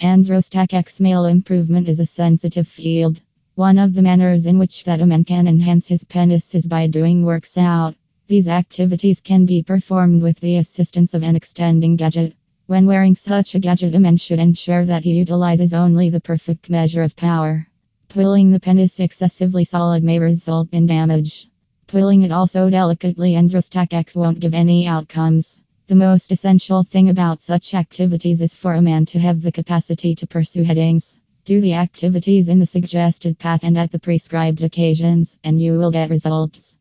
Andro Stack X male improvement is a sensitive field. One of the manners in which that a man can enhance his penis is by doing works out. These activities can be performed with the assistance of an extending gadget. When wearing such a gadget, a man should ensure that he utilizes only the perfect measure of power. Pulling the penis excessively solid may result in damage. Pulling it also delicately Andro Stack X won't give any outcomes. The most essential thing about such activities is for a man to have the capacity to pursue headings. Do the activities in the suggested path and at the prescribed occasions, and you will get results.